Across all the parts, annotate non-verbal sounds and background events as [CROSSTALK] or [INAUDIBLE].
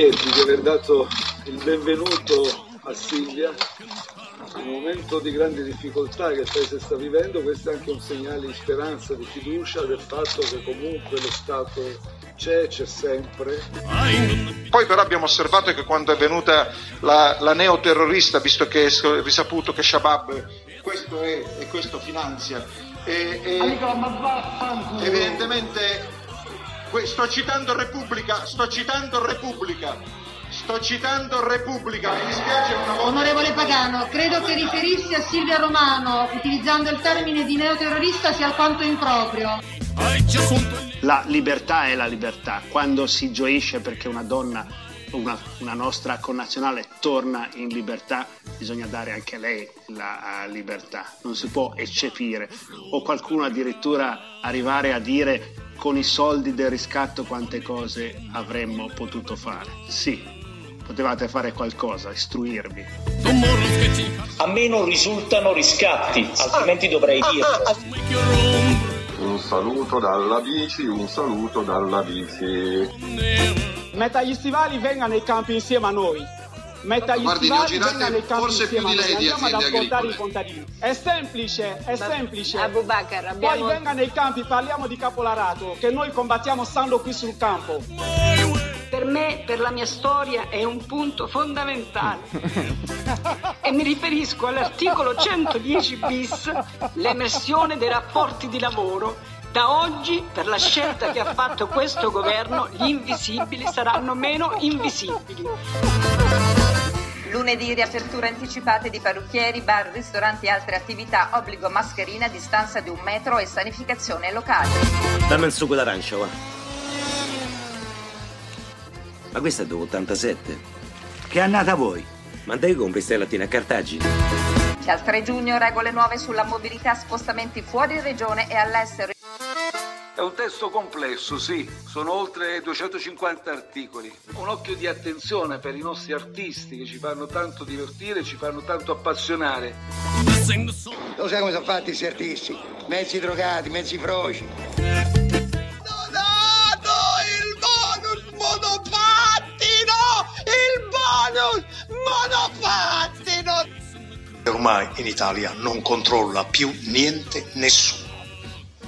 lieti di aver dato il benvenuto a Silvia? In un momento di grande difficoltà che il Paese sta vivendo, questo è anche un segnale di speranza, di fiducia del fatto che comunque lo Stato c'è, c'è sempre. Poi però abbiamo osservato che quando è venuta la, la neoterrorista, visto che è risaputo che Shabab questo è e questo finanzia, e, e evidentemente sto citando Repubblica, sto citando Repubblica, sto citando Repubblica, mi dispiace una volta. Onorevole Pagano, credo che riferirsi a Silvia Romano utilizzando il termine di neoterrorista sia alquanto improprio. La libertà è la libertà, quando si gioisce perché una donna una, una, nostra connazionale torna in libertà, bisogna dare anche a lei la libertà, non si può eccepire o qualcuno addirittura arrivare a dire con i soldi del riscatto quante cose avremmo potuto fare. Sì, potevate fare qualcosa, istruirvi. A me non risultano riscatti, altrimenti dovrei dirlo. Un saluto dalla bici, un saluto dalla bici. Metta gli stivali venga nei campi insieme a noi. Metta gli Guardi, stivali venga nei campi forse insieme più a di lei di Andiamo ad ascoltare agricole. i contadini. È semplice, è semplice. Abubakar, abbiamo... Poi venga nei campi, parliamo di capolarato, che noi combattiamo stando qui sul campo. Per me, per la mia storia, è un punto fondamentale. e mi riferisco all'articolo 110 bis, l'emersione dei rapporti di lavoro. Da oggi, per la scelta che ha fatto questo governo, gli invisibili saranno meno invisibili. Lunedì riapertura anticipate di parrucchieri, bar, ristoranti e altre attività, obbligo mascherina a distanza di un metro e sanificazione locale. Dammi il sugo d'arancia, va. Ma questa è dopo 87. Che annata voi? Ma dai compri stai lattina a Cartagine? Dal 3 giugno regole nuove sulla mobilità, spostamenti fuori regione e all'estero. È un testo complesso, sì, sono oltre 250 articoli. Un occhio di attenzione per i nostri artisti che ci fanno tanto divertire, ci fanno tanto appassionare. Lo sai come sono fatti questi artisti? Mezzi drogati, mezzi froci. Donato il bonus monopattino! Il bonus monopattino! Ormai in Italia non controlla più niente nessuno.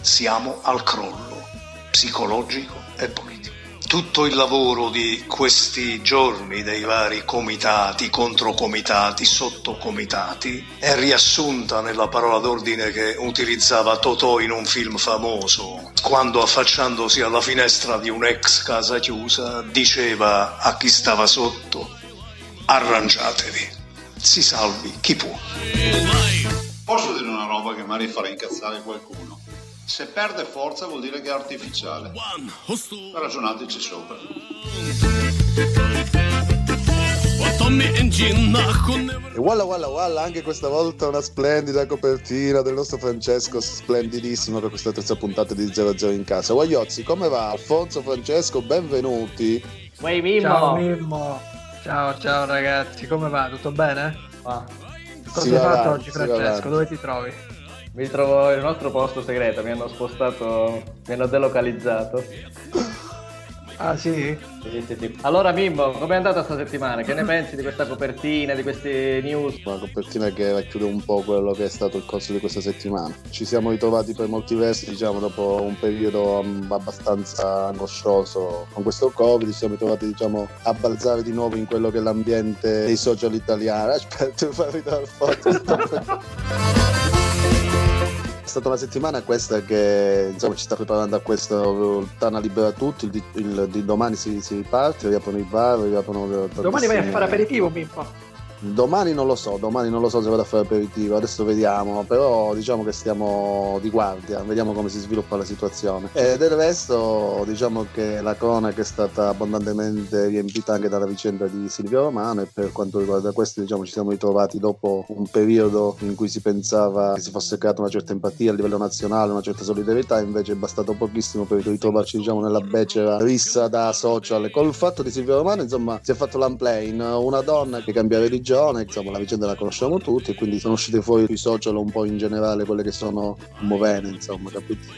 Siamo al crollo psicologico e politico. Tutto il lavoro di questi giorni dei vari comitati, controcomitati, sottocomitati è riassunta nella parola d'ordine che utilizzava Totò in un film famoso, quando affacciandosi alla finestra di un'ex casa chiusa diceva a chi stava sotto arrangiatevi, si salvi chi può. Posso dire una roba che magari farà incazzare qualcuno? Se perde forza vuol dire che è artificiale. Ragionateci sopra. E walla walla walla, anche questa volta una splendida copertina del nostro Francesco, splendidissima per questa terza puntata di 00 in casa. Guagliozzi, come va? Alfonso, Francesco, benvenuti. Uè Mimmo! Ciao Mimmo! Ciao ciao ragazzi, come va? Tutto bene? Va. Cosa Si hai va fatto avanti, oggi va Francesco? Dove ti trovi? Mi trovo nel nostro posto segreto, mi hanno spostato, mi hanno delocalizzato. Ah sì? Sì, sì, sì. Allora Mimmo, com'è andata sta settimana? Che ne pensi di questa copertina, di queste news? Una copertina che racchiude un po' quello che è stato il corso di questa settimana. Ci siamo ritrovati per molti versi, diciamo, dopo un periodo mm, abbastanza angoscioso con questo Covid, ci siamo ritrovati, diciamo, a balzare di nuovo in quello che è l'ambiente dei social italiani. [LAUGHS] Aspetta, devo far ridare foto. [LAUGHS] È stata una settimana questa che insomma, ci sta preparando a questo Tana Libera Tutti, il, di- il di domani si, si riparte, riaprono i bar, riaprono Domani vai a fare aperitivo Mimmo? Domani non lo so, domani non lo so se vado a fare aperitivo, adesso vediamo, però diciamo che stiamo di guardia, vediamo come si sviluppa la situazione. E del resto diciamo che la cronaca è stata abbondantemente riempita anche dalla vicenda di Silvio Romano e per quanto riguarda questo diciamo ci siamo ritrovati dopo un periodo in cui si pensava che si fosse creata una certa empatia a livello nazionale, una certa solidarietà, invece è bastato pochissimo per ritrovarci diciamo nella becera rissa da social. Col fatto di Silvio Romano insomma si è fatto l'unplane, una donna che cambia religione, insomma la vicenda la conosciamo tutti e quindi sono uscite fuori sui social un po' in generale quelle che sono movene, insomma, capito?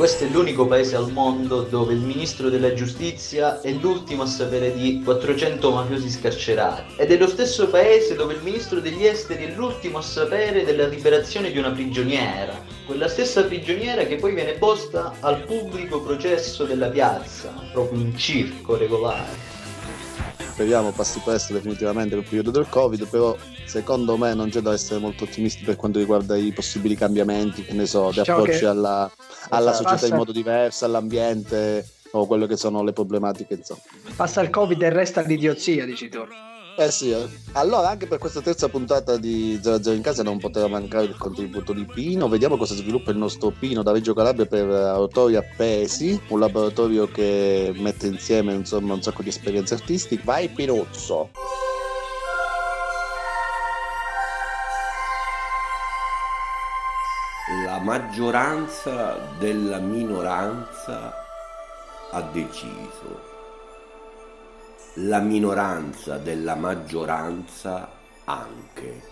Questo è l'unico paese al mondo dove il ministro della giustizia è l'ultimo a sapere di 400 mafiosi scarcerati. Ed è lo stesso paese dove il ministro degli esteri è l'ultimo a sapere della liberazione di una prigioniera. Quella stessa prigioniera che poi viene posta al pubblico processo della piazza, proprio un circo regolare speriamo passi presto definitivamente il periodo del Covid, però secondo me non c'è da essere molto ottimisti per quanto riguarda i possibili cambiamenti, che ne so, di approcci che... alla, alla società in modo diverso, all'ambiente o quello che sono le problematiche. Insomma. Passa il Covid e resta l'idiozia, dici tu. Eh sì, eh. allora anche per questa terza puntata di 00 in casa non poteva mancare il contributo di Pino. Vediamo cosa sviluppa il nostro Pino da Reggio Calabria per Autori Appesi, un laboratorio che mette insieme insomma un sacco di esperienze artistiche. Vai Pinuzzo! La maggioranza della minoranza ha deciso la minoranza della maggioranza anche.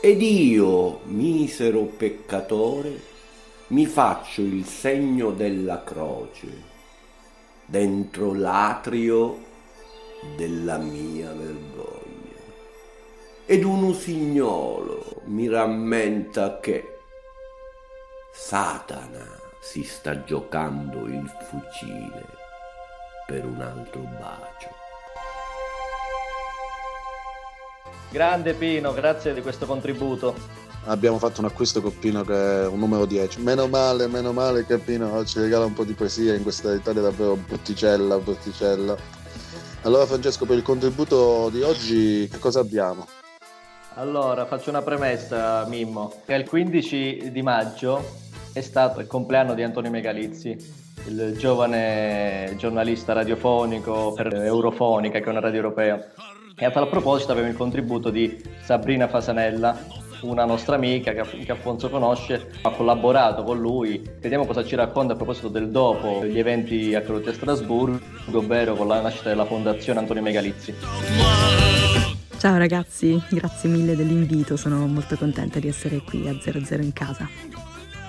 Ed io, misero peccatore, mi faccio il segno della croce dentro l'atrio della mia vergogna. Ed un usignolo mi rammenta che Satana si sta giocando il fucile per un altro bacio. Grande Pino, grazie di questo contributo. Abbiamo fatto un acquisto con Pino che è un numero 10. Meno male, meno male che Pino ci regala un po' di poesia in questa Italia davvero brutticella, brutticella. Allora Francesco, per il contributo di oggi che cosa abbiamo? Allora, faccio una premessa, Mimmo. Che il 15 di maggio è stato il compleanno di Antonio Megalizzi, il giovane giornalista radiofonico per Eurofonica, che è una radio europea. E a tal proposito abbiamo il contributo di Sabrina Fasanella, una nostra amica che, Afonso conosce, ha collaborato con lui. Vediamo cosa ci racconta a proposito del dopo gli eventi accaduti a Strasburgo, ovvero con la nascita della Fondazione Antonio Megalizzi. Ciao ragazzi, grazie mille dell'invito, sono molto contenta di essere qui a 00 in casa.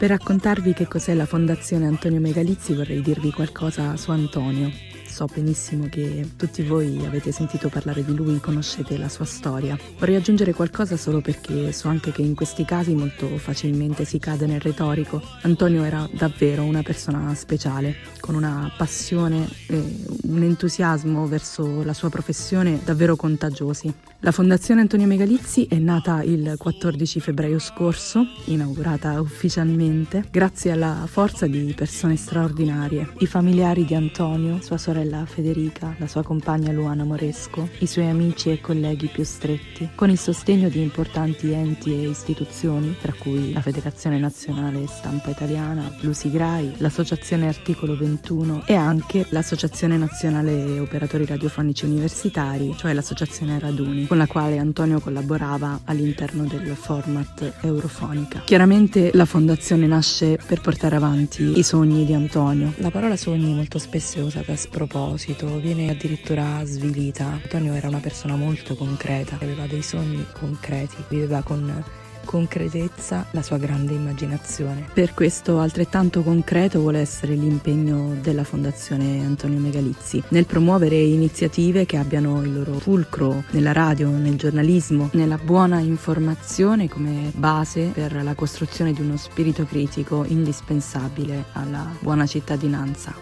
Per raccontarvi che cos'è la Fondazione Antonio Megalizzi vorrei dirvi qualcosa su Antonio. So benissimo che tutti voi avete sentito parlare di lui, conoscete la sua storia. Vorrei aggiungere qualcosa solo perché so anche che in questi casi molto facilmente si cade nel retorico. Antonio era davvero una persona speciale, con una passione e un entusiasmo verso la sua professione davvero contagiosi. La Fondazione Antonio Megalizzi è nata il 14 febbraio scorso, inaugurata ufficialmente, grazie alla forza di persone straordinarie. I familiari di Antonio, sua sorella Federica, la sua compagna Luana Moresco, i suoi amici e colleghi più stretti, con il sostegno di importanti enti e istituzioni, tra cui la Federazione Nazionale Stampa Italiana, Lusigrai, l'Associazione Articolo 21 e anche l'Associazione Nazionale Operatori Radiofonici Universitari, cioè l'Associazione Raduni con la quale Antonio collaborava all'interno del format Eurofonica. Chiaramente la fondazione nasce per portare avanti i sogni di Antonio. La parola sogni molto spesso è usata a sproposito, viene addirittura svilita. Antonio era una persona molto concreta, aveva dei sogni concreti, viveva con concretezza la sua grande immaginazione. Per questo altrettanto concreto vuole essere l'impegno della Fondazione Antonio Megalizzi nel promuovere iniziative che abbiano il loro fulcro nella radio, nel giornalismo, nella buona informazione come base per la costruzione di uno spirito critico indispensabile alla buona cittadinanza.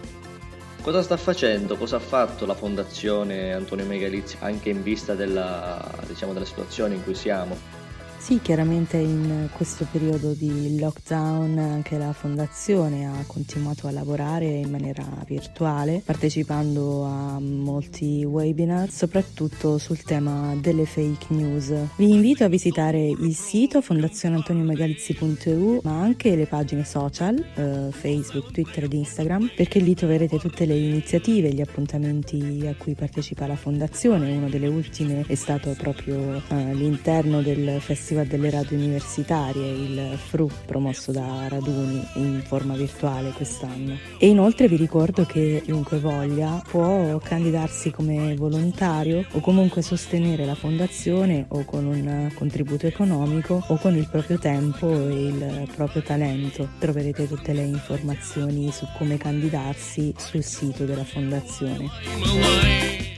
Cosa sta facendo, cosa ha fatto la Fondazione Antonio Megalizzi anche in vista della, diciamo, della situazione in cui siamo? Sì, chiaramente in questo periodo di lockdown anche la fondazione ha continuato a lavorare in maniera virtuale, partecipando a molti webinar, soprattutto sul tema delle fake news. Vi invito a visitare il sito fondazioneantoniomegalizzi.eu, ma anche le pagine social, eh, Facebook, Twitter ed Instagram, perché lì troverete tutte le iniziative, gli appuntamenti a cui partecipa la fondazione. Una delle ultime è stato proprio eh, all'interno del festival Festival delle Radio Universitarie, il FRU promosso da Raduni in forma virtuale quest'anno. E inoltre vi ricordo che chiunque voglia può candidarsi come volontario o comunque sostenere la fondazione o con un contributo economico o con il proprio tempo e il proprio talento. Troverete tutte le informazioni su come candidarsi sul sito della fondazione.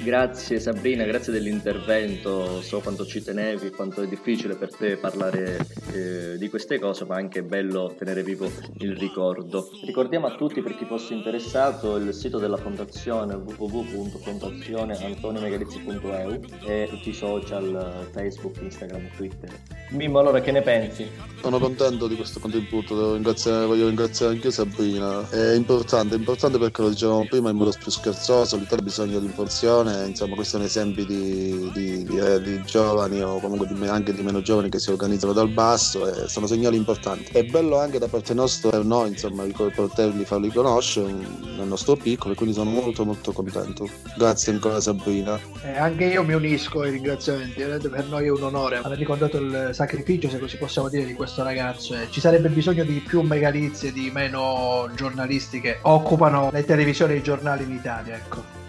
Grazie Sabrina, grazie dell'intervento, so quanto ci tenevi, quanto è difficile per te parlare eh, di queste cose, ma anche è bello tenere vivo il ricordo. Ricordiamo a tutti, per chi fosse interessato, il sito della fondazione www.fondazioneantoniomegalizzi.eu e tutti i social, Facebook, Instagram, Twitter. Mimmo, allora che ne pensi? Sono contento di questo contributo, voglio ringraziare, voglio ringraziare anche Sabrina. È importante, è importante perché lo dicevamo prima in modo più scherzoso, l'Italia ha bisogno di informazione insomma questi sono esempi di, di, di, eh, di giovani o comunque anche di meno giovani che si organizzano dal basso e sono segnali importanti. È bello anche da parte nostra per noi insomma poterli farli conoscere nel nostro piccolo e quindi sono molto molto contento. Grazie ancora Sabrina. Eh, anche io mi unisco ai ringraziamenti, per noi è un onore aver ricordato il sacrificio, se così possiamo dire, di questo ragazzo. Eh, ci sarebbe bisogno di più megalizie, di meno giornalisti che occupano le televisioni e i giornali in Italia. Ecco.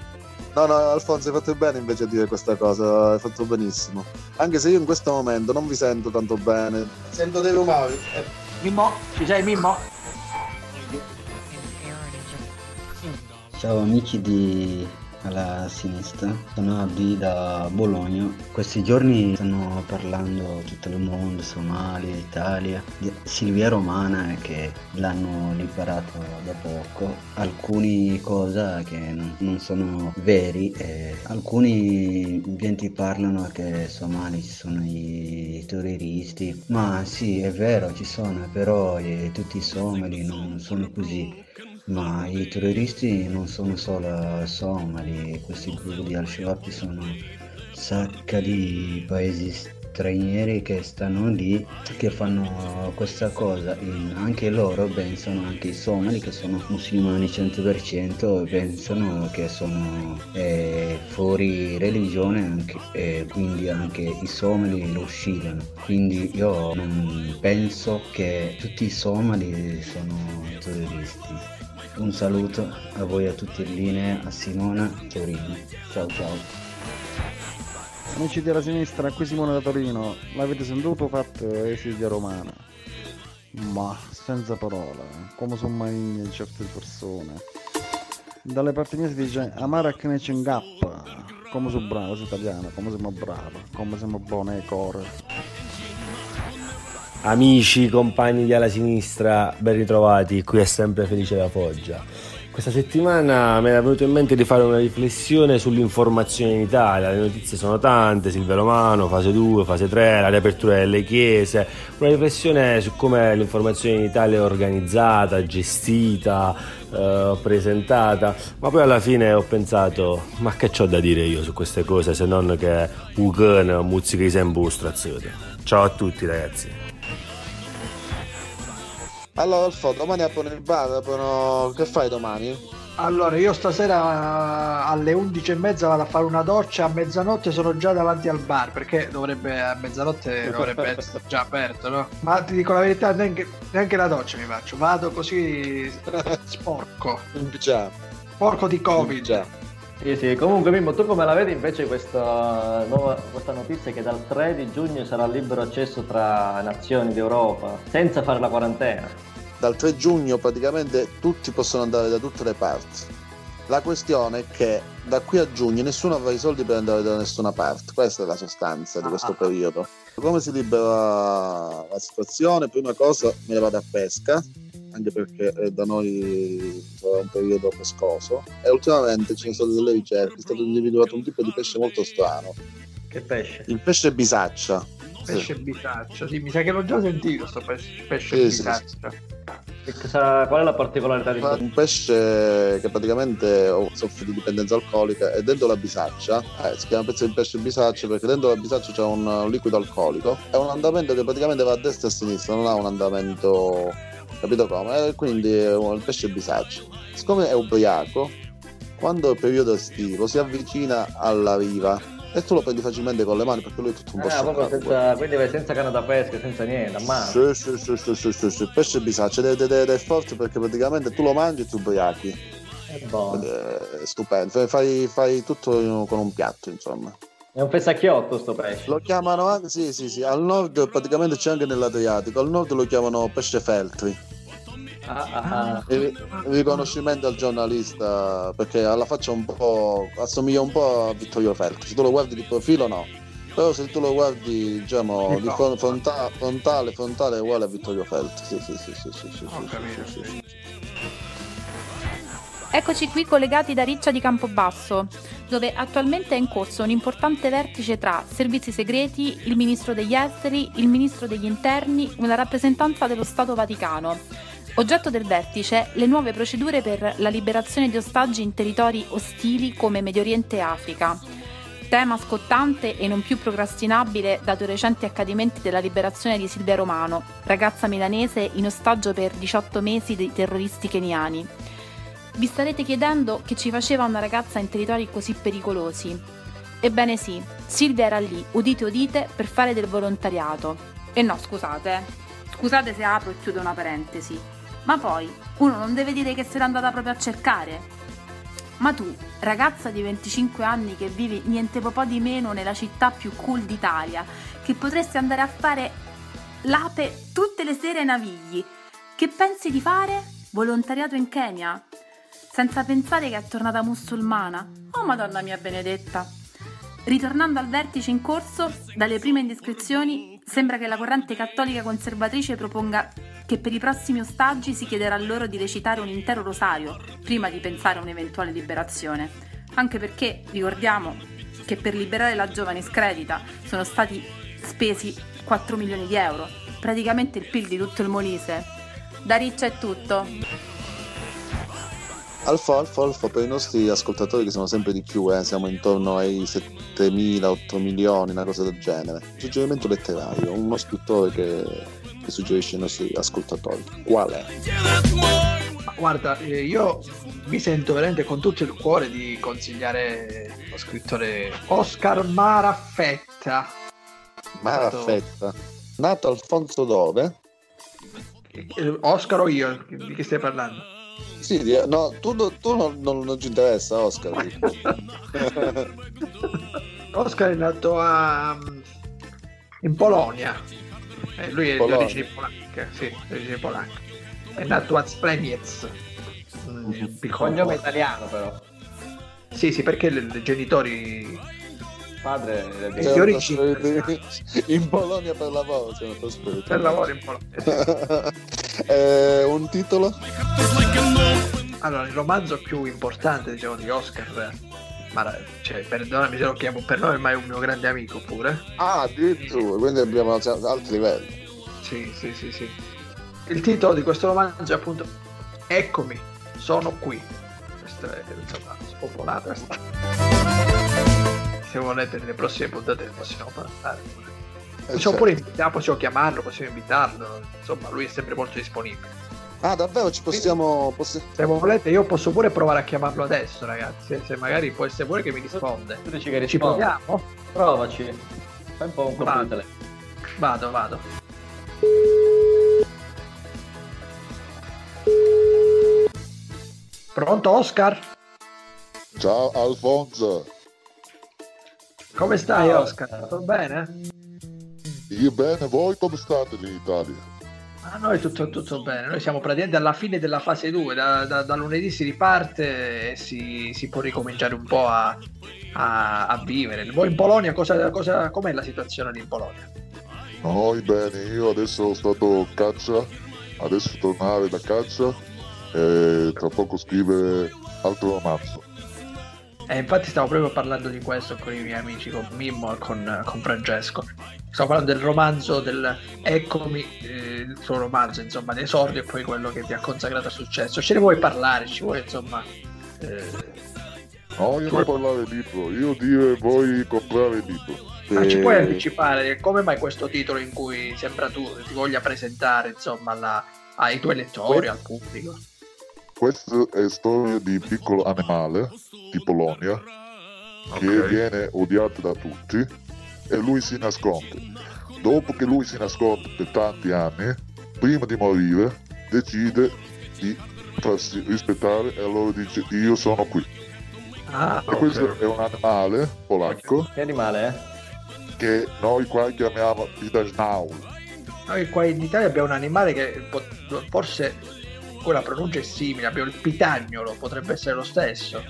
No, no, Alfonso, hai fatto bene invece a dire questa cosa, hai fatto benissimo. Anche se io in questo momento non vi sento tanto bene. Sento dei rumori. Eh, Mimmo, ci sei Mimmo? Ciao amici di alla sinistra. Sono Abdi da Bologna. Questi giorni stanno parlando tutto il mondo, Somalia, Italia, di Silvia Romana che l'hanno liberato da poco. Alcune cose che non sono veri e alcuni ambienti parlano che somali ci sono i terroristi. Ma sì, è vero, ci sono, però eh, tutti i somali non sono così. Ma i terroristi non sono solo somali, questi gruppi di Al-Shabaab sono sacca di paesi stranieri che stanno lì che fanno questa cosa. E anche loro pensano anche i somali che sono musulmani 100% pensano che sono eh, fuori religione anche, e quindi anche i somali lo uscivano quindi io non penso che tutti i somali sono terroristi un saluto a voi a tutti in linea, a Simona Torino. Ciao ciao. Amici della sinistra, qui Simone da Torino. L'avete sentito fatto Silvia Romana? Ma senza parole, come sono maligne certe persone. Dalle parti mie si dice amare che ne c'è in gappa. Come sono bravo, sei italiana, come siamo bravi, come siamo buone e core. Amici, compagni di alla sinistra, ben ritrovati, qui è sempre Felice la Foggia. Questa settimana mi era venuto in mente di fare una riflessione sull'informazione in Italia, le notizie sono tante, Silvia Romano, fase 2, fase 3, la riapertura delle chiese, una riflessione su come l'informazione in Italia è organizzata, gestita, eh, presentata, ma poi alla fine ho pensato, ma che ho da dire io su queste cose se non che un muzzica sempre strazzate. Ciao a tutti ragazzi. Allora Alfo, domani aprono il bar, aprono... che fai domani? Allora, io stasera alle 11.30 vado a fare una doccia, a mezzanotte sono già davanti al bar, perché dovrebbe a mezzanotte [LAUGHS] dovrebbe essere già aperto, no? Ma ti dico la verità, neanche, neanche la doccia mi faccio, vado così [LAUGHS] [LAUGHS] sporco. Già. Porco di Covid. Già. Sì, sì, comunque Mimmo, tu come la vedi invece questa, nuova, questa notizia che dal 3 di giugno sarà libero accesso tra nazioni d'Europa, senza fare la quarantena? Dal 3 giugno praticamente tutti possono andare da tutte le parti. La questione è che da qui a giugno nessuno avrà i soldi per andare da nessuna parte, questa è la sostanza di questo ah. periodo. Come si libera la situazione? Prima cosa me ne vado a pesca, anche perché eh, da noi sarà un periodo pescoso e ultimamente ci sono state delle ricerche, è stato individuato un tipo di pesce molto strano. Che pesce? Il pesce bisaccia. Pesce sì. bisaccia, sì, mi sa che l'ho già sentito questo pesce, pesce sì, bisaccia. Sì, Cosa, qual è la particolarità di questo? Un pesce che praticamente soffre di dipendenza alcolica e dentro la bisaccia, eh, si chiama pezzo di pesce bisaccia perché dentro la bisaccia c'è un, un liquido alcolico, è un andamento che praticamente va a destra e a sinistra, non ha un andamento capito come? E quindi il pesce bisaccio. Siccome è ubriaco, quando è il periodo estivo si avvicina alla riva E tu lo prendi facilmente con le mani perché lui è tutto un po' Ah, proprio senza, quindi vai senza canna da pesca, senza niente, a mano. Sì, sì, sì, sì, sì, sì, pesce bisaccio ed è, è- è forte perché praticamente tu lo mangi e ti ubriachi. È buono. È stupendo, Fai- fai, tutto con un piatto, insomma. È un fessacchiotto sto pesce. Lo chiamano anche, sì, sì, sì, al nord praticamente c'è anche nell'Adriatico, al nord lo chiamano pesce feltri ah, ah. ah, ah, ah. riconoscimento al giornalista perché alla faccia un po' assomiglia un po' a Vittorio Feltri se tu lo guardi di profilo no però se tu lo guardi diciamo di fron- frontale frontale è uguale a Vittorio Feltri sì sì sì sì sì, sì, sì, sì, sì. Eccoci qui collegati da Riccia di Campobasso, dove attualmente è in corso un importante vertice tra servizi segreti, il ministro degli esteri, il ministro degli interni, una rappresentanza dello Stato Vaticano. Oggetto del vertice le nuove procedure per la liberazione di ostaggi in territori ostili come Medio Oriente e Africa. Tema scottante e non più procrastinabile dato i recenti accadimenti della liberazione di Silvia Romano, ragazza milanese in ostaggio per 18 mesi dei terroristi keniani. Vi starete chiedendo che ci faceva una ragazza in territori così pericolosi? Ebbene sì, Silvia era lì, udite udite, per fare del volontariato. E no, scusate, scusate se apro e chiudo una parentesi. Ma poi, uno non deve dire che se l'è andata proprio a cercare. Ma tu, ragazza di 25 anni che vivi niente po' di meno nella città più cool d'Italia, che potresti andare a fare l'ape tutte le sere ai Navigli, che pensi di fare? Volontariato in Kenya? Senza pensare che è tornata musulmana? Oh Madonna mia benedetta! Ritornando al vertice in corso, dalle prime indiscrezioni sembra che la corrente cattolica conservatrice proponga che per i prossimi ostaggi si chiederà loro di recitare un intero rosario prima di pensare a un'eventuale liberazione. Anche perché ricordiamo che per liberare la giovane scredita sono stati spesi 4 milioni di euro, praticamente il PIL di tutto il Molise. Da Riccia è tutto. Alfa, alfa, alfa per i nostri ascoltatori che sono sempre di più, eh, siamo intorno ai 7.000, 8 milioni, una cosa del genere. Suggerimento letterario, uno scrittore che, che suggerisce ai nostri ascoltatori. Qual è? Ma guarda, eh, io mi sento veramente con tutto il cuore di consigliare lo scrittore Oscar Maraffetta. Maraffetta. Nato Alfonso dove? Eh, Oscar o io? Di che stai parlando? Sì, no, tu, tu non, non- non ci interessa, Oscar. [LAUGHS] Oscar è nato a, in Polonia. Eh, lui è di Polonia. origini polacche. Sì, di origini polacche. È nato a Splemiec. Un piccolo Cognome italiano però. Sì, sì, perché i genitori Padre Di che origini? in Polonia per lavoro siamo trasferiti. per lavoro in Polonia. [LAUGHS] Eh, un titolo? Allora, il romanzo più importante, diciamo, di Oscar, ma cioè, perdonami se lo chiamo per nome, ma è un mio grande amico pure. Ah, addirittura, quindi abbiamo altri livelli. Sì, sì, sì, sì. Il titolo di questo romanzo è appunto Eccomi, sono qui. Questo è insomma spopolato. questo. Se volete nelle prossime puntate ne possiamo parlare. Possiamo certo. pure invitare, possiamo chiamarlo, possiamo invitarlo. Insomma, lui è sempre molto disponibile. Ah, davvero ci possiamo. possi- Se volete, io posso pure provare a chiamarlo adesso, ragazzi. Se magari può essere pure che mi risponde. Tu dici che Ci risponde? proviamo? Provaci. Fai un po' un colpo Vado. Vado, vado. Pronto, Oscar? Ciao Alfonso, Come stai, Ciao, Oscar? Tutto bene? io bene, voi come state lì in Italia? Ah, noi tutto, tutto bene, noi siamo praticamente alla fine della fase 2, da, da- da lunedì si riparte e si, si può ricominciare un po' a, a- a vivere. Voi in Polonia, cosa, cosa, com'è la situazione lì in Polonia? Noi bene, io adesso sono stato caccia, adesso tornare da caccia e tra poco scrivere altro romanzo. Eh, infatti stavo proprio parlando di questo con i miei amici, con Mimmo e con, con Francesco. Stavo parlando del romanzo, del Eccomi, eh, il suo romanzo, insomma, d'esordio e poi quello che ti ha consacrato al successo. Ce ne vuoi parlare? Ci vuoi, insomma... eh, No, io non parlare libro, io dire voi comprare il libro. Ma ci Eh, puoi anticipare come mai questo titolo in cui sembra tu ti voglia presentare insomma alla- ai tuoi lettori, al pubblico? Questa è storia di piccolo animale di Polonia che viene odiato da tutti e lui si nasconde. Dopo che lui si nasconde per tanti anni, prima di morire, decide di farsi rispettare e allora dice io sono qui. Ah, e questo è un animale polacco Che animale è? che noi qua chiamiamo Widerschnaul. Noi qua in Italia abbiamo un animale che forse la pronuncia è simile, abbiamo il pitagnolo, potrebbe essere lo stesso.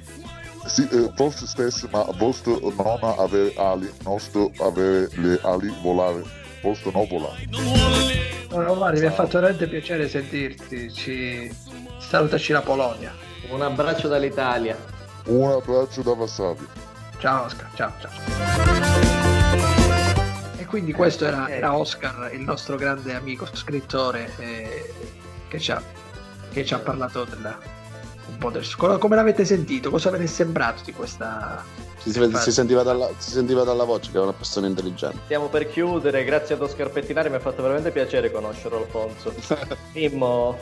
Sì, eh, forse stesso, ma vostro non avere ali, nostro avere le ali volare, vostro non volare. No, Mari, mi ha fatto veramente piacere sentirti. Ci... Salutaci la Polonia. Un abbraccio dall'Italia. Un abbraccio da Varsavia. Ciao Oscar, ciao ciao. E quindi questo era, era Oscar, il nostro grande amico scrittore eh, che, ci ha, che ci ha parlato della, un po' del co- come l'avete sentito? Cosa ve ne è sembrato di questa Si, si- si sentiva dalla, si sentiva dalla voce che è una persona intelligente. Stiamo per chiudere, grazie ad Oscar Pettinari, mi ha fatto veramente piacere conoscerlo Alfonso. [LAUGHS] Mimmo,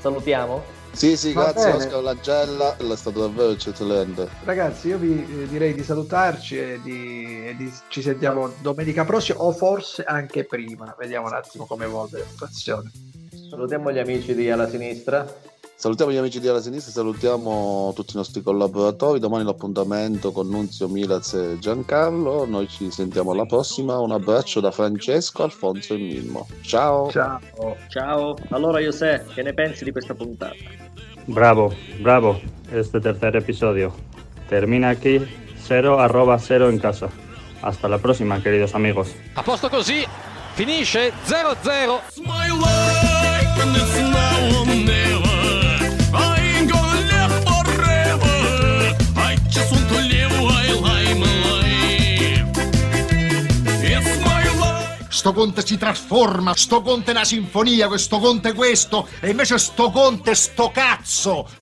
salutiamo? Sì, sì, Va grazie bene. Oscar Langella, è stato davvero eccellente. Ragazzi, io vi eh, direi di salutarci e, di, e di- ci sentiamo domenica prossima o forse anche prima. Vediamo un attimo come evolve la situazione. Salutiamo gli amici di Alla Sinistra. Salutiamo gli amici di Alla Sinistra, salutiamo tutti i nostri collaboratori. Domani l'appuntamento con Nunzio, Milaz e Giancarlo. Noi ci sentiamo alla prossima. Un abbraccio da Francesco, Alfonso e Mimmo. Ciao. Ciao. Ciao. Allora, José, che ne pensi di questa puntata? Bravo, bravo, este tercer episodio. Termina aquí 0 arroba 0 en casa. Hasta la próxima, queridos amigos. A posto così, finisce 0-0. Sto conte si trasforma, sto conte è una sinfonia, questo conte questo, e invece sto conte sto cazzo!